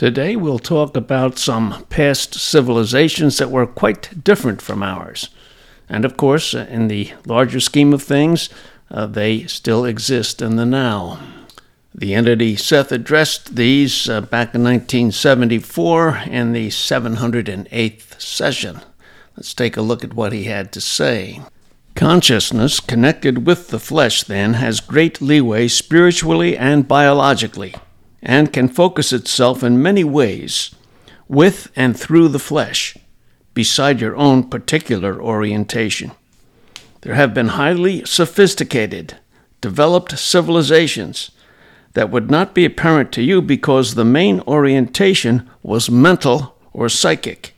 Today we'll talk about some past civilizations that were quite different from ours. And of course, in the larger scheme of things, uh, they still exist in the now. The entity Seth addressed these uh, back in 1974 in the 708th session. Let's take a look at what he had to say. Consciousness connected with the flesh, then, has great leeway spiritually and biologically and can focus itself in many ways with and through the flesh, beside your own particular orientation. There have been highly sophisticated, developed civilizations that would not be apparent to you because the main orientation was mental or psychic,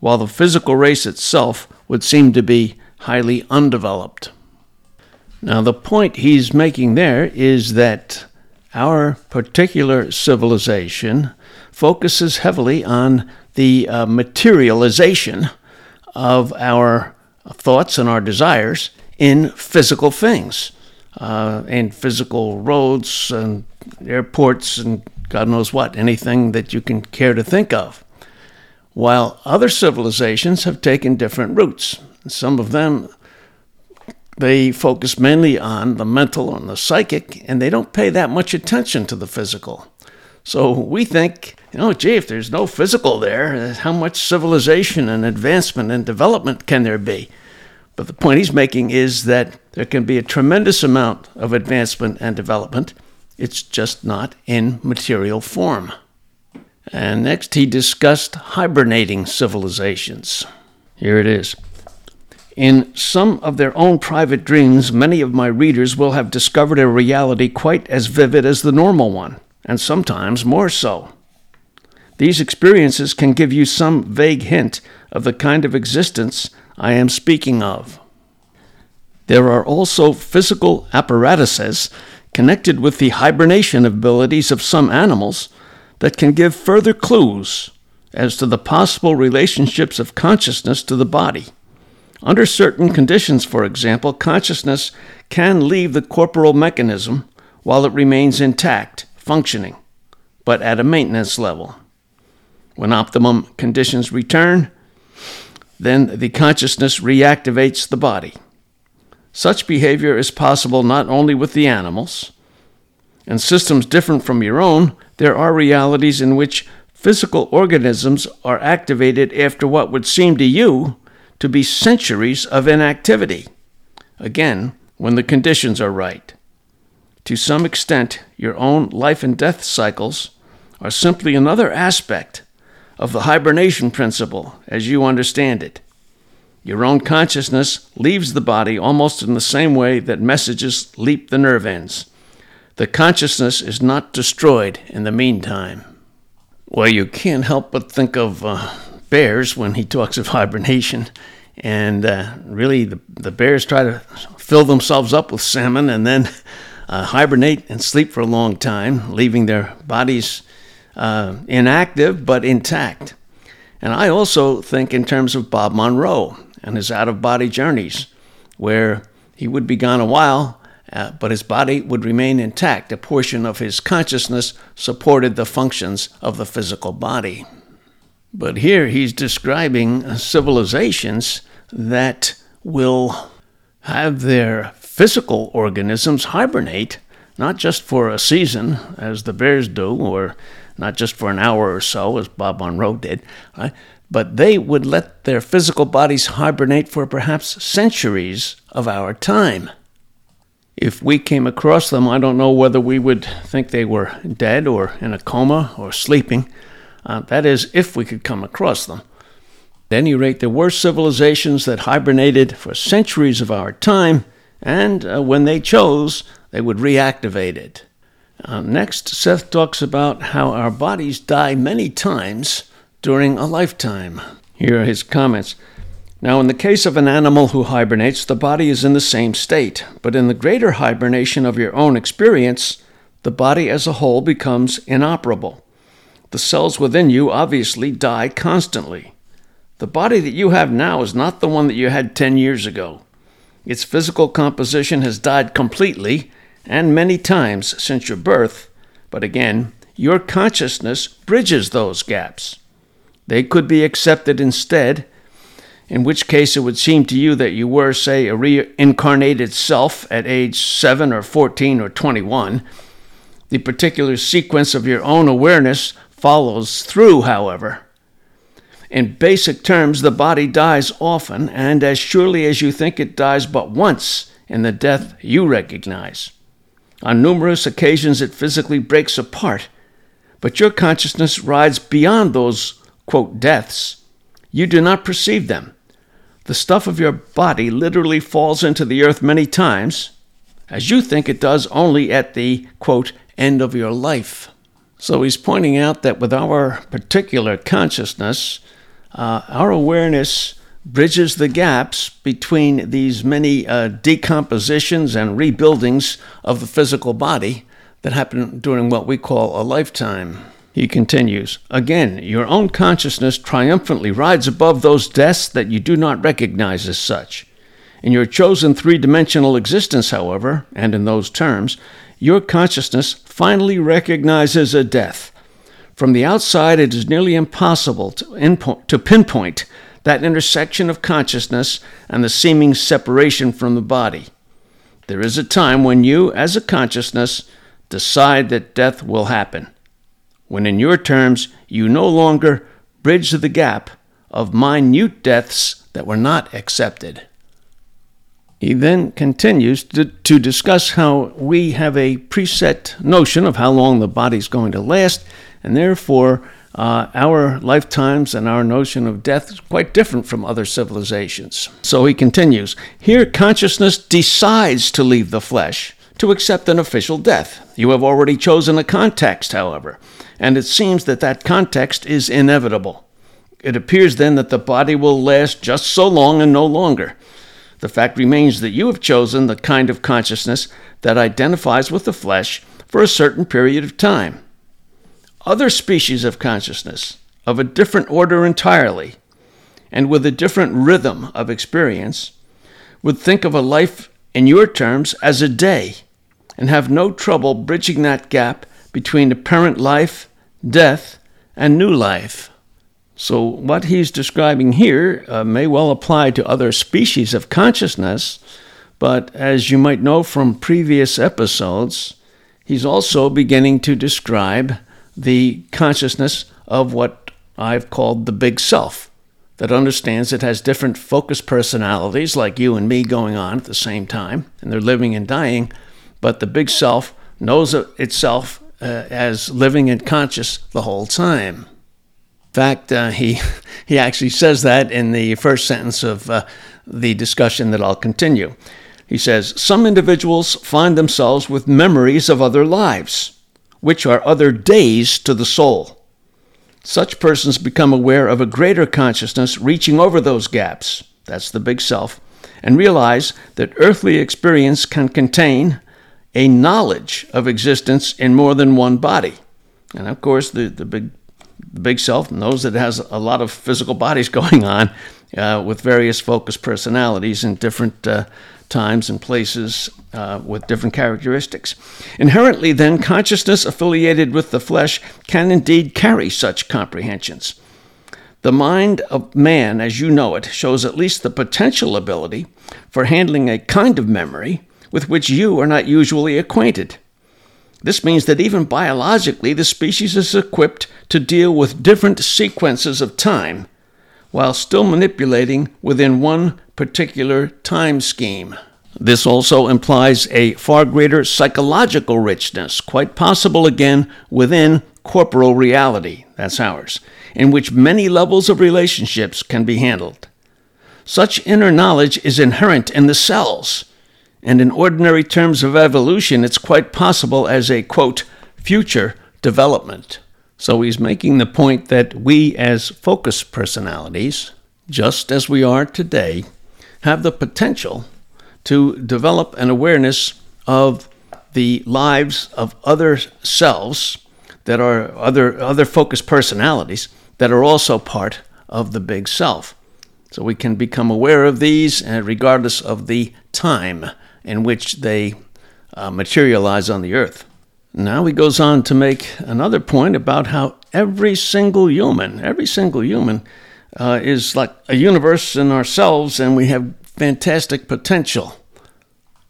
while the physical race itself would seem to be highly undeveloped. Now, the point he's making there is that our particular civilization focuses heavily on the uh, materialization of our thoughts and our desires in physical things, uh, in physical roads and airports and God knows what, anything that you can care to think of. While other civilizations have taken different routes. Some of them they focus mainly on the mental and the psychic, and they don't pay that much attention to the physical. So we think, you know, gee, if there's no physical there, how much civilization and advancement and development can there be? But the point he's making is that there can be a tremendous amount of advancement and development. It's just not in material form. And next, he discussed hibernating civilizations. Here it is. In some of their own private dreams, many of my readers will have discovered a reality quite as vivid as the normal one, and sometimes more so. These experiences can give you some vague hint of the kind of existence I am speaking of. There are also physical apparatuses connected with the hibernation abilities of some animals that can give further clues as to the possible relationships of consciousness to the body. Under certain conditions, for example, consciousness can leave the corporal mechanism while it remains intact, functioning, but at a maintenance level. When optimum conditions return, then the consciousness reactivates the body. Such behavior is possible not only with the animals. In systems different from your own, there are realities in which physical organisms are activated after what would seem to you to be centuries of inactivity. Again, when the conditions are right. To some extent, your own life and death cycles are simply another aspect of the hibernation principle as you understand it. Your own consciousness leaves the body almost in the same way that messages leap the nerve ends. The consciousness is not destroyed in the meantime. Well, you can't help but think of uh, bears when he talks of hibernation. And uh, really, the, the bears try to fill themselves up with salmon and then uh, hibernate and sleep for a long time, leaving their bodies uh, inactive but intact. And I also think in terms of Bob Monroe and his out of body journeys, where he would be gone a while, uh, but his body would remain intact. A portion of his consciousness supported the functions of the physical body. But here he's describing civilizations that will have their physical organisms hibernate, not just for a season, as the bears do, or not just for an hour or so, as Bob Monroe did, right? but they would let their physical bodies hibernate for perhaps centuries of our time. If we came across them, I don't know whether we would think they were dead or in a coma or sleeping. Uh, that is, if we could come across them. At any rate, there were civilizations that hibernated for centuries of our time, and uh, when they chose, they would reactivate it. Uh, next, Seth talks about how our bodies die many times during a lifetime. Here are his comments. Now, in the case of an animal who hibernates, the body is in the same state, but in the greater hibernation of your own experience, the body as a whole becomes inoperable. The cells within you obviously die constantly. The body that you have now is not the one that you had 10 years ago. Its physical composition has died completely and many times since your birth, but again, your consciousness bridges those gaps. They could be accepted instead, in which case it would seem to you that you were, say, a reincarnated self at age 7 or 14 or 21. The particular sequence of your own awareness follows through, however. In basic terms, the body dies often, and as surely as you think it dies but once in the death you recognize. On numerous occasions, it physically breaks apart, but your consciousness rides beyond those, quote, deaths. You do not perceive them. The stuff of your body literally falls into the earth many times, as you think it does only at the, quote, end of your life. So he's pointing out that with our particular consciousness, uh, our awareness bridges the gaps between these many uh, decompositions and rebuildings of the physical body that happen during what we call a lifetime. He continues Again, your own consciousness triumphantly rides above those deaths that you do not recognize as such. In your chosen three dimensional existence, however, and in those terms, your consciousness finally recognizes a death. From the outside, it is nearly impossible to, to pinpoint that intersection of consciousness and the seeming separation from the body. There is a time when you, as a consciousness, decide that death will happen, when in your terms you no longer bridge the gap of minute deaths that were not accepted. He then continues to, to discuss how we have a preset notion of how long the body's going to last, and therefore uh, our lifetimes and our notion of death is quite different from other civilizations. So he continues Here, consciousness decides to leave the flesh, to accept an official death. You have already chosen a context, however, and it seems that that context is inevitable. It appears then that the body will last just so long and no longer. The fact remains that you have chosen the kind of consciousness that identifies with the flesh for a certain period of time. Other species of consciousness, of a different order entirely, and with a different rhythm of experience, would think of a life in your terms as a day and have no trouble bridging that gap between apparent life, death, and new life. So, what he's describing here uh, may well apply to other species of consciousness, but as you might know from previous episodes, he's also beginning to describe the consciousness of what I've called the big self that understands it has different focus personalities like you and me going on at the same time, and they're living and dying, but the big self knows itself uh, as living and conscious the whole time. Fact, uh, he, he actually says that in the first sentence of uh, the discussion that I'll continue. He says, Some individuals find themselves with memories of other lives which are other days to the soul. Such persons become aware of a greater consciousness reaching over those gaps, that's the big self, and realize that earthly experience can contain a knowledge of existence in more than one body. And of course, the, the, big, the big self knows that it has a lot of physical bodies going on uh, with various focused personalities in different uh, times and places uh, with different characteristics. Inherently, then, consciousness affiliated with the flesh can indeed carry such comprehensions. The mind of man, as you know it, shows at least the potential ability for handling a kind of memory with which you are not usually acquainted. This means that even biologically, the species is equipped to deal with different sequences of time while still manipulating within one particular time scheme. This also implies a far greater psychological richness, quite possible again within corporal reality, that's ours, in which many levels of relationships can be handled. Such inner knowledge is inherent in the cells, and in ordinary terms of evolution, it's quite possible as a quote, future development. So he's making the point that we, as focus personalities, just as we are today, have the potential to develop an awareness of the lives of other selves that are other other focused personalities that are also part of the big self. So we can become aware of these, uh, regardless of the time in which they uh, materialize on the earth. Now he goes on to make another point about how every single human, every single human, uh, is like a universe in ourselves, and we have fantastic potential.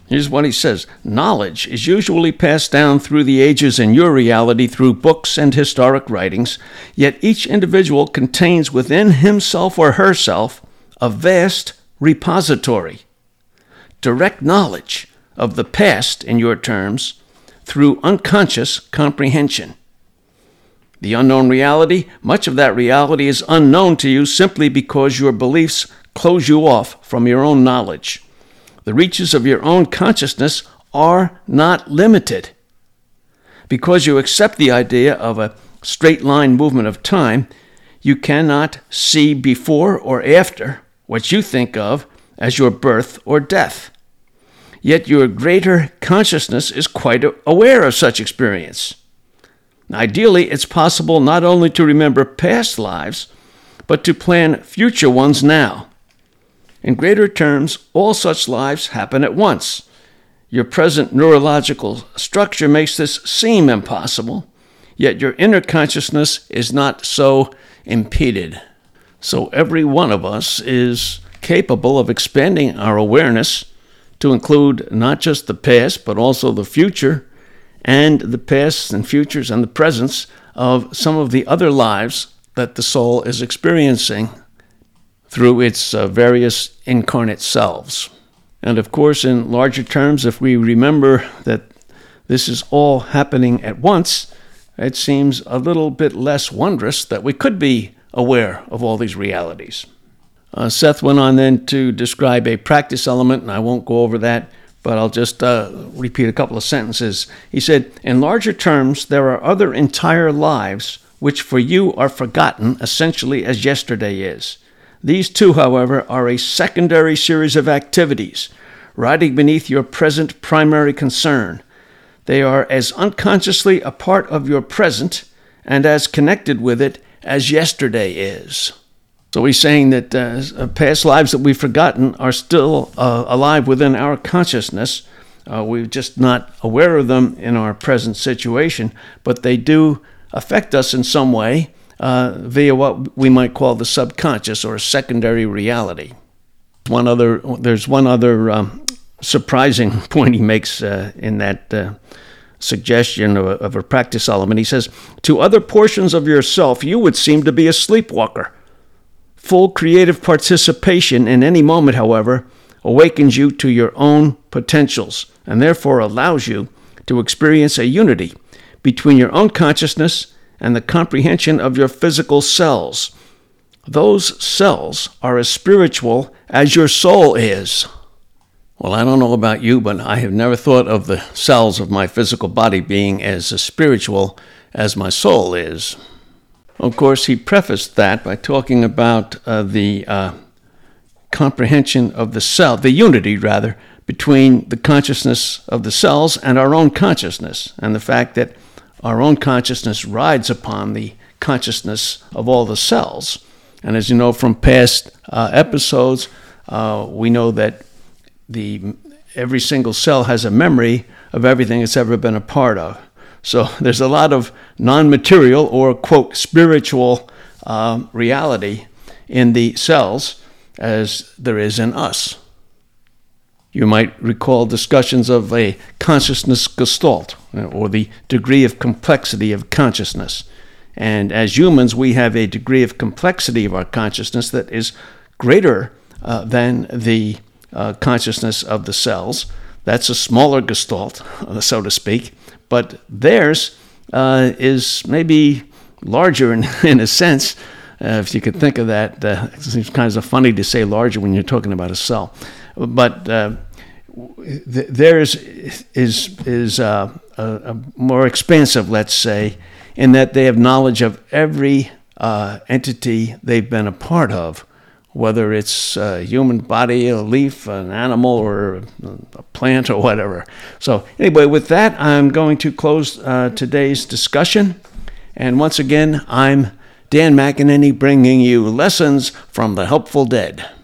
Here's what he says Knowledge is usually passed down through the ages in your reality through books and historic writings, yet each individual contains within himself or herself a vast repository. Direct knowledge of the past, in your terms, through unconscious comprehension. The unknown reality, much of that reality is unknown to you simply because your beliefs close you off from your own knowledge. The reaches of your own consciousness are not limited. Because you accept the idea of a straight line movement of time, you cannot see before or after what you think of as your birth or death. Yet your greater consciousness is quite aware of such experience. Ideally, it's possible not only to remember past lives, but to plan future ones now. In greater terms, all such lives happen at once. Your present neurological structure makes this seem impossible, yet your inner consciousness is not so impeded. So every one of us is capable of expanding our awareness to include not just the past, but also the future, and the pasts and futures and the presence of some of the other lives that the soul is experiencing through its uh, various incarnate selves. And of course, in larger terms, if we remember that this is all happening at once, it seems a little bit less wondrous that we could be aware of all these realities. Uh, Seth went on then to describe a practice element, and I won't go over that, but I'll just uh, repeat a couple of sentences. He said, In larger terms, there are other entire lives which for you are forgotten essentially as yesterday is. These two, however, are a secondary series of activities, riding beneath your present primary concern. They are as unconsciously a part of your present and as connected with it as yesterday is. So he's saying that uh, past lives that we've forgotten are still uh, alive within our consciousness. Uh, we're just not aware of them in our present situation, but they do affect us in some way uh, via what we might call the subconscious or a secondary reality. One other, there's one other um, surprising point he makes uh, in that uh, suggestion of a, of a practice element. He says, To other portions of yourself, you would seem to be a sleepwalker. Full creative participation in any moment, however, awakens you to your own potentials and therefore allows you to experience a unity between your own consciousness and the comprehension of your physical cells. Those cells are as spiritual as your soul is. Well, I don't know about you, but I have never thought of the cells of my physical body being as spiritual as my soul is. Of course, he prefaced that by talking about uh, the uh, comprehension of the cell, the unity, rather, between the consciousness of the cells and our own consciousness, and the fact that our own consciousness rides upon the consciousness of all the cells. And as you know from past uh, episodes, uh, we know that the every single cell has a memory of everything it's ever been a part of. So there's a lot of non-material or quote spiritual um, reality in the cells as there is in us. You might recall discussions of a consciousness gestalt, or the degree of complexity of consciousness. And as humans, we have a degree of complexity of our consciousness that is greater uh, than the uh, consciousness of the cells. That's a smaller gestalt, uh, so to speak, but theirs uh, is maybe larger in, in a sense. Uh, if you could think of that, uh, it seems kind of funny to say larger when you're talking about a cell. But theirs is is uh, a, a more expansive, let's say, in that they have knowledge of every uh, entity they've been a part of, whether it's a human body, a leaf, an animal, or a plant, or whatever. So, anyway, with that, I'm going to close uh, today's discussion. And once again, I'm Dan McEnany bringing you lessons from the helpful dead.